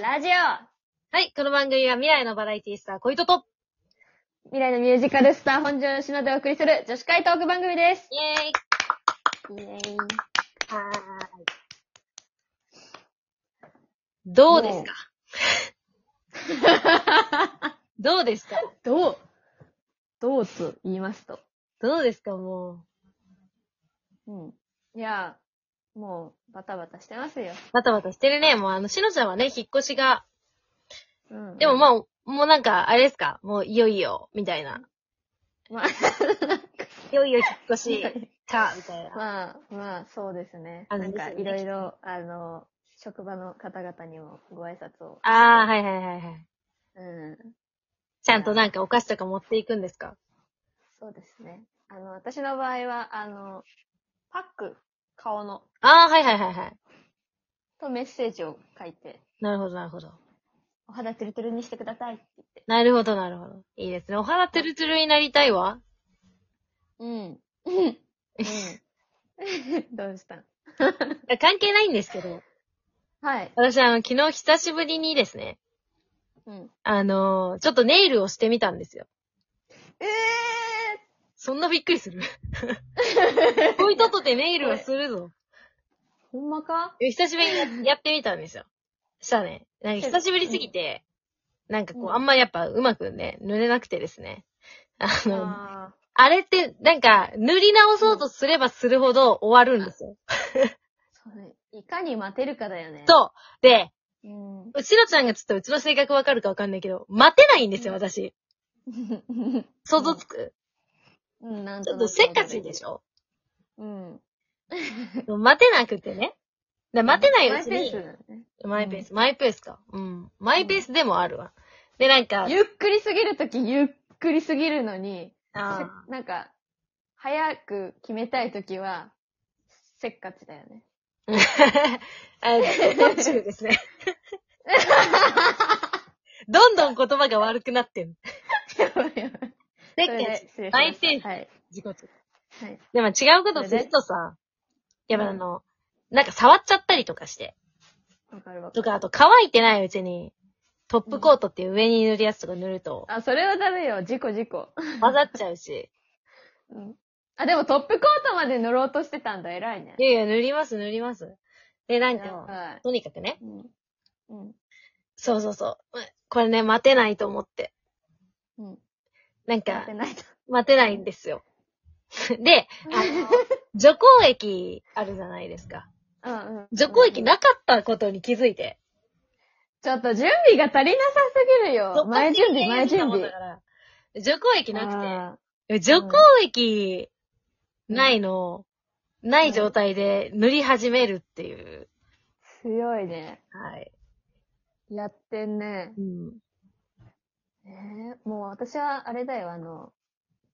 ラジオはい、この番組は未来のバラエティスター、小糸と、未来のミュージカルスター本庄しのでお送りする女子会トーク番組です。イェーイイェーイ。はーい。どうですか？どうですか？どう？どうと言いますと。どうですか？もうん。いや、もう、バタバタしてますよ。う、バタバタしてるね。もうあの、しのちゃんはね、引っ越しが、うん。でもまあ、もうなんか、あれですか？もういよいよ、みたいな。まあ、いよいよ引っ越しか、みたいな。まあ、まあ、そうですね。あのなんか、ですよねいろいろ、あの、職場の方々にもご挨拶を。あー、はいはいはいはい。うん。ちゃんとなんかお菓子とか持っていくんですか？そうですね。あの、私の場合は、あの、パック、顔の、あー、はいはいはいはい。とメッセージを書いて、なるほどなるほど。お肌トゥルトゥルにしてくださいって言って。なるほどなるほど。いいですね。お肌トゥルトゥルになりたいわ。うん。うん。どうしたん 関係ないんですけど。はい。私、あの、昨日久しぶりにですね、うん。あのーちょっとネイルをしてみたんですよ。えそんなびっくりする？こういうととてネイルをするぞ。ー、ほんまか？え久しぶりにや やってみたんですよ。したらね、なんか久しぶりすぎて、なんかこう、うんあんまやっぱうまくね、塗れなくてですね。あの、ああれって、なんか、塗り直そうとすればするほど終わるんですよ。いかに待てるかだよね。そう。で、う。うん。うちのちゃんがちょっとうちの性格わかるかわかんないけど、待てないんですよ、うん私。想像つく、うん、なんちょっとせっかちでしょ？ょうん。待てなくてね。で待てないうちにマイペース、だよね。マイペース、マイペースか。うん。マイペースでもあるわ。で、なんか、ゆっくりすぎるとき、ゆっくりすぎるのに、あせなんか、早く決めたいときは、せっかちだよね。ー あの、途中ですね。どんどん言葉が悪くなってる。やばいやばい。せっそれでかち、失礼しましたマイペース、はい。自己中。はい。でも違うことするとさ、やっぱあの、なんか触っちゃったりとかして。わかるわかる。とか、あと乾いてないうちに、トップコートっていう上に塗るやつとか塗ると、あ、それはダメよ。事故事故。混ざっちゃうし。うん。あ、でもトップコートまで塗ろうとしてたんだ。偉いねい。やいや、塗ります、塗ります。で、なんか、はとにかくね、い。うん。うん。そうそうそう。これね、待てないと思って。うん。なんか。待てないんですよ。で、あの、除光液あるじゃないですか。うんうん。除光液なかったことに気づいて。ちょっと準備が足りなさすぎるよ。前準備、前準備。除光液なくあて、除光液ないの、ない状態で塗り始めるっていう。ー強いね。はい。やってんね。うん。えー、もう私はあれだよ、あの、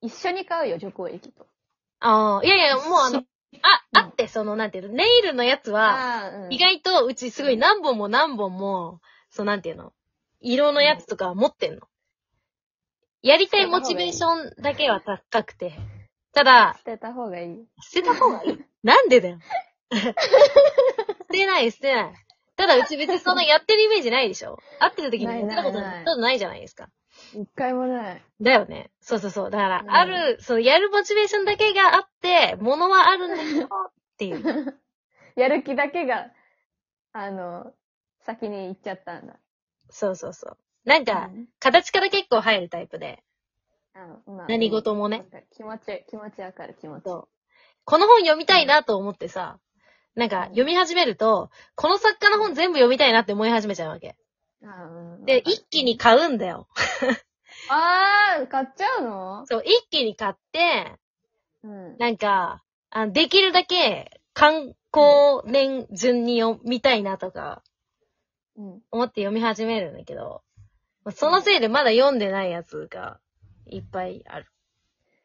一緒に買うよ、除光液と。ああ、いやいや、もうあの、あ、あって、その、なんていうの、ネイルのやつは、あーうん意外と、うちすごい何本も何本も、そうなんていうの、色のやつとか持ってんの。やりたいモチベーションだけは高くて。ただ、捨てた方がいい。捨てた方がいい。なんでだよ。捨てない、捨てない。ただ、うち別にそんなやってるイメージないでしょ会ってる時にやってたことないないないたことないじゃないですか。一回もない。だよね。そうそうそう。だから、うんある、そのやるモチベーションだけがあって、ものはあるんだけど、っていう。やる気だけが、あの、先に行っちゃったんだ。そうそうそう。なんか、うん形から結構入るタイプで、あまあ何事もね気持ち、気持ちわかる気持ち。この本読みたいなと思ってさ、なんか読み始めると、この作家の本全部読みたいなって思い始めちゃうわけ。で、一気に買うんだよ。あー、買っちゃうの？そう、一気に買って、うん。なんか、あできるだけ観光年順に読みたいなとかうん。思って読み始めるんだけど、まあそのせいでまだ読んでないやつがいっぱいある。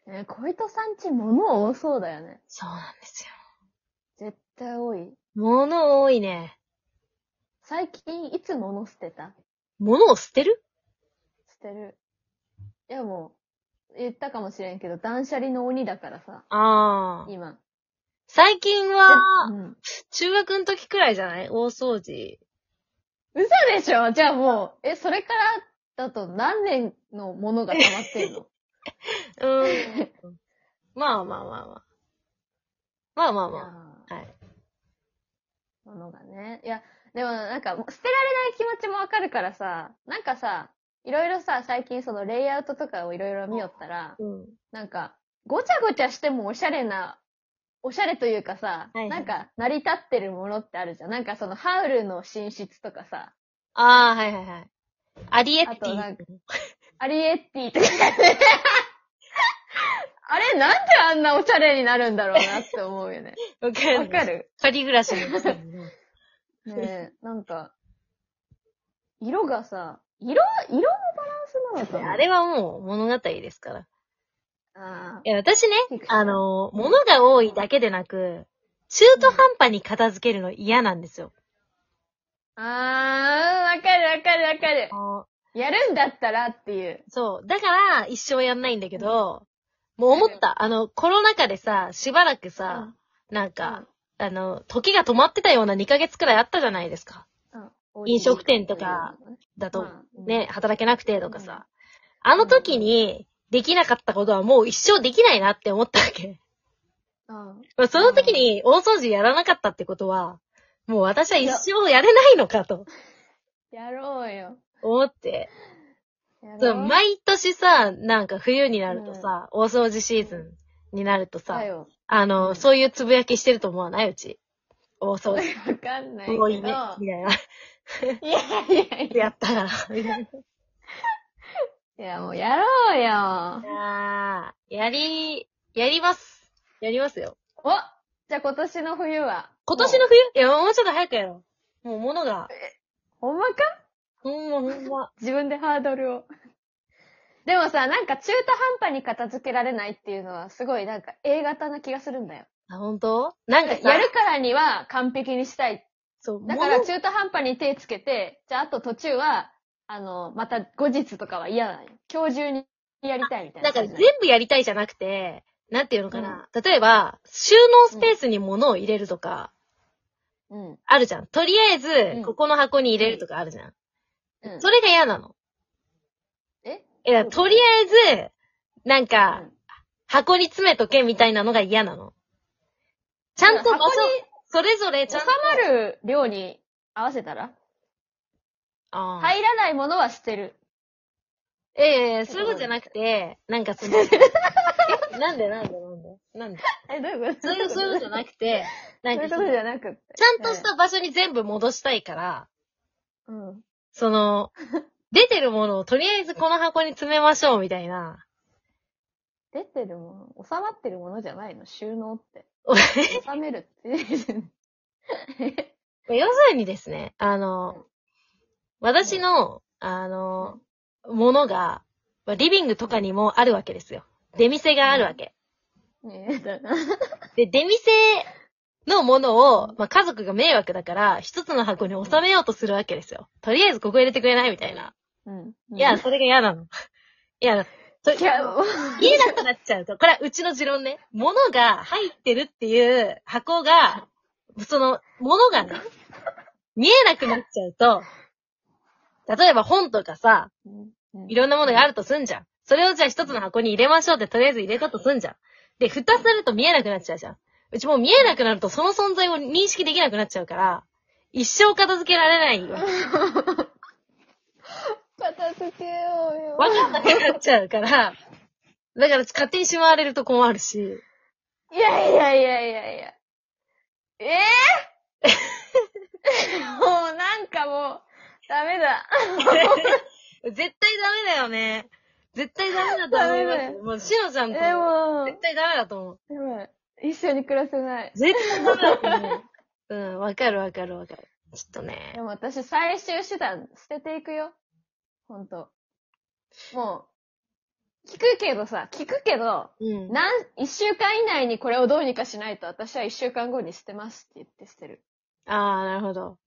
えー、小糸さんち物多そうだよね。そうなんですよ。絶対多い。物多いね。最近いつ物捨てた？物を捨てる？捨てる。いやもう、言ったかもしれんけど、断捨離の鬼だからさ、ああ。今。最近は、うん。中学の時くらいじゃない？大掃除嘘でしょ？じゃあもう、え、それからだと何年のものが溜まってんの？うん。まあまあまあまあ。まあまあまああ。はい。ーものがね。いや、でもなんか、捨てられない気持ちもわかるからさ、なんかさ、いろいろさ、最近そのレイアウトとかをいろいろ見よったら、うん。なんか、ごちゃごちゃしてもおしゃれな、おしゃれというかさ、はいはいなんか、成り立ってるものってあるじゃん。なんかその、ハウルの寝室とかさ、ああ、はいはいはい。アリエッティあとなんかアリエッティとかね。あれ、なんであんなおしゃれになるんだろうなって思うよね。わかる。わかる？仮暮らしのことにね。ねえ、なんか、色がさ、色、色のバランスなのかな？あれはもう物語ですから。あいや、私ねあの、物が多いだけでなく、中途半端に片付けるの嫌なんですよ。あ、あー、わかるわかるわかる。やるんだったらっていう。そう。だから、一生やんないんだけど、もう思った。あの、コロナ禍でさ、しばらくさ、なんか、あの、時が止まってたような2ヶ月くらいあったじゃないですか。うん飲食店とか、だと、うんね、働けなくてとかさ。あの時に、できなかったことはもう一生できないなって思ったわけ。うん。まあその時に大掃除やらなかったってことは、もう私は一生やれないのかとやろうよ。思って。やそう。毎年さ、なんか冬になるとさ、大掃除シーズンになるとさ。あの、うんそういうつぶやきしてると思わないうち。大掃除。わかんないけど。多いね。みたいな。いやいやいや。やったから。みたいな。いや、もうやろうよ。あー、やり、やります。やりますよ。おじゃあ今年の冬は。今年の冬？いや、もうちょっと早くやろう。もう物が。ほんまか？ほんまほんま。自分でハードルを。でもさ、なんか中途半端に片付けられないっていうのはすごいなんか A 型な気がするんだよ。あ、本当？なんかさ、やるからには完璧にしたい。そう、だから物中途半端に手つけて、じゃああと途中は、あの、また後日とかは嫌だよ。今日中にやりたいみたいななんか感じだよ。全部やりたいじゃなくて、なんていうのかな。例えば、収納スペースに物を入れるとか、うん。あるじゃん。とりあえうず、んここの箱に入れるとかあるじゃん。うん。それが嫌なの。ええ、だからとりあえず、なんか、うん箱に詰めとけみたいなのが嫌なの。ちゃんと場箱所に、それぞれちゃん収と。まる量に合わせたら？あー入らないものは捨てる。ええそういうことじゃなくて、なんかその、えなんでなんでなんでなんで？え、どういうこと？そういう、そういうことじゃなくて、なんかそのそういうことじゃなくって。ちゃんとした場所に全部戻したいから、うん。その、出てるものをとりあえずこの箱に詰めましょうみたいな。出てるもの、収まってるものじゃないの収納って。収めるって。要するにですね、あの、私の、あの、ものが、まあリビングとかにもあるわけですよ。出店があるわけ。ねえ、だな。で、出店のものを、まあ、家族が迷惑だから、一つの箱に収めようとするわけですよ。とりあえずここ入れてくれないみたいな。うん。いや、それが嫌なの。いや、そいや、もう見えなくなっちゃうと、これはうちの持論ね。物が入ってるっていう箱が、その、物がね、見えなくなっちゃうと、例えば本とかさ、うんいろんなものがあるとすんじゃん。それをじゃあ一つの箱に入れましょうってとりあえず入れたとすんじゃん。で、蓋すると見えなくなっちゃうじゃん。うちもう見えなくなるとその存在を認識できなくなっちゃうから、一生片付けられないわ。片付けようよ。わかんなくなっちゃうから、だから勝手にしまわれると困るし。いやいやいやいやいや。ええもうなんかもう、ダメだ。絶対ダメだよね。絶対ダメだと思いダメだす。もう、しのちゃんと、絶、対ダメだと思う。やばい。一緒に暮らせない。絶対ダメだと思う。うん、わかるわかるわかる。ちょっとねで。も私最終手段捨てていくよ。ほんと。もう、聞くけどさ、聞くけど、うん。なん、一週間以内にこれをどうにかしないと私は一週間後に捨てますって言って捨てる。あー、なるほど。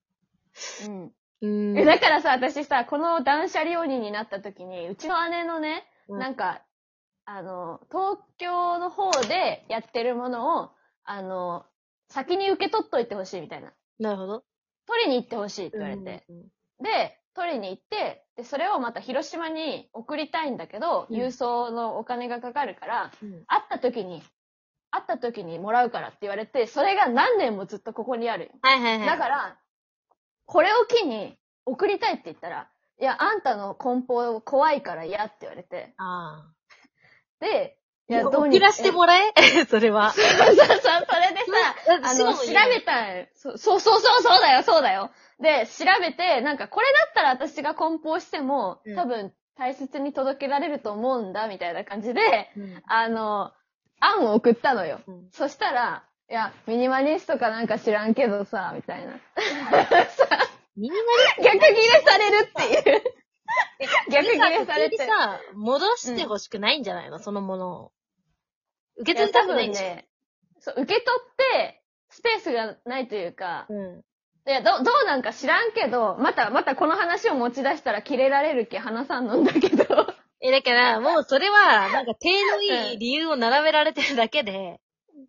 うん。うん。えだからさ、私さ、この断捨離鬼になった時に、うちの姉のね、うんなんか、あの、東京の方でやってるものを、あの、先に受け取っといてほしいみたいな。なるほど。取りに行ってほしいって言われて。うん。で、取りに行って、で、それをまた広島に送りたいんだけど、うん郵送のお金がかかるから、うん。会った時に、会った時にもらうからって言われて、それが何年もずっとここにあるよ。はいはいはい。だから、これを機に送りたいって言ったら、いや、あんたの梱包怖いから嫌って言われて。ああ。で、いや、送らしてもらえ？それは。そ うそうそう、それでさ、あの、調べたんそうそうそうそう、だよ、そうだよ。で、調べて、なんか、これだったら私が梱包してもうん、多分、大切に届けられると思うんだ、みたいな感じで、うん。あの、案を送ったのよ。うんそしたら、いや、ミニマリストかなんか知らんけどさ、みたいな。ミニ逆ギレされるっていう。マリ逆ギレされてさ、戻してほしくないんじゃないの、そのものを。受け取りたくないんでしょ。分ね、そう、受け取って、スペースがないというか、うん。いや、ど、どうなんか知らんけど、また、またこの話を持ち出したらキレられるけ話さんのんだけど。え、だから、もうそれは、なんか、手のいい理由を並べられてるだけで、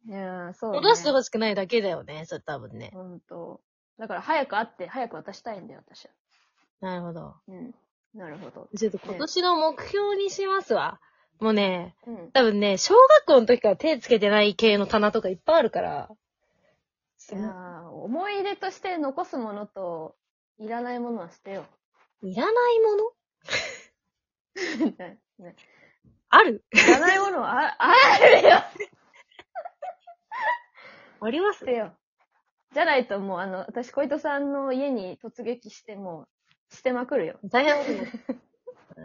いやーそう、ね。戻してほしくないだけだよね、それ多分ね。ほんと。だから早く会って、早く渡したいんだよ、私は。なるほど。うん。なるほど。ちょっと今年の目標にしますわ。もうね、うん。多分ね、小学校の時から手つけてない系の棚とかいっぱいあるから。いやー思い出として残すものと、いらないものは捨てよいらないもの？う。ねねある？いらないものはあ、あるよ あります？よう。じゃないともう、あの、私、小糸さんの家に突撃して、もう、捨てまくるよ。大変なことになる。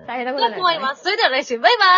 大変なことにな思います。それでは来週、バイバイ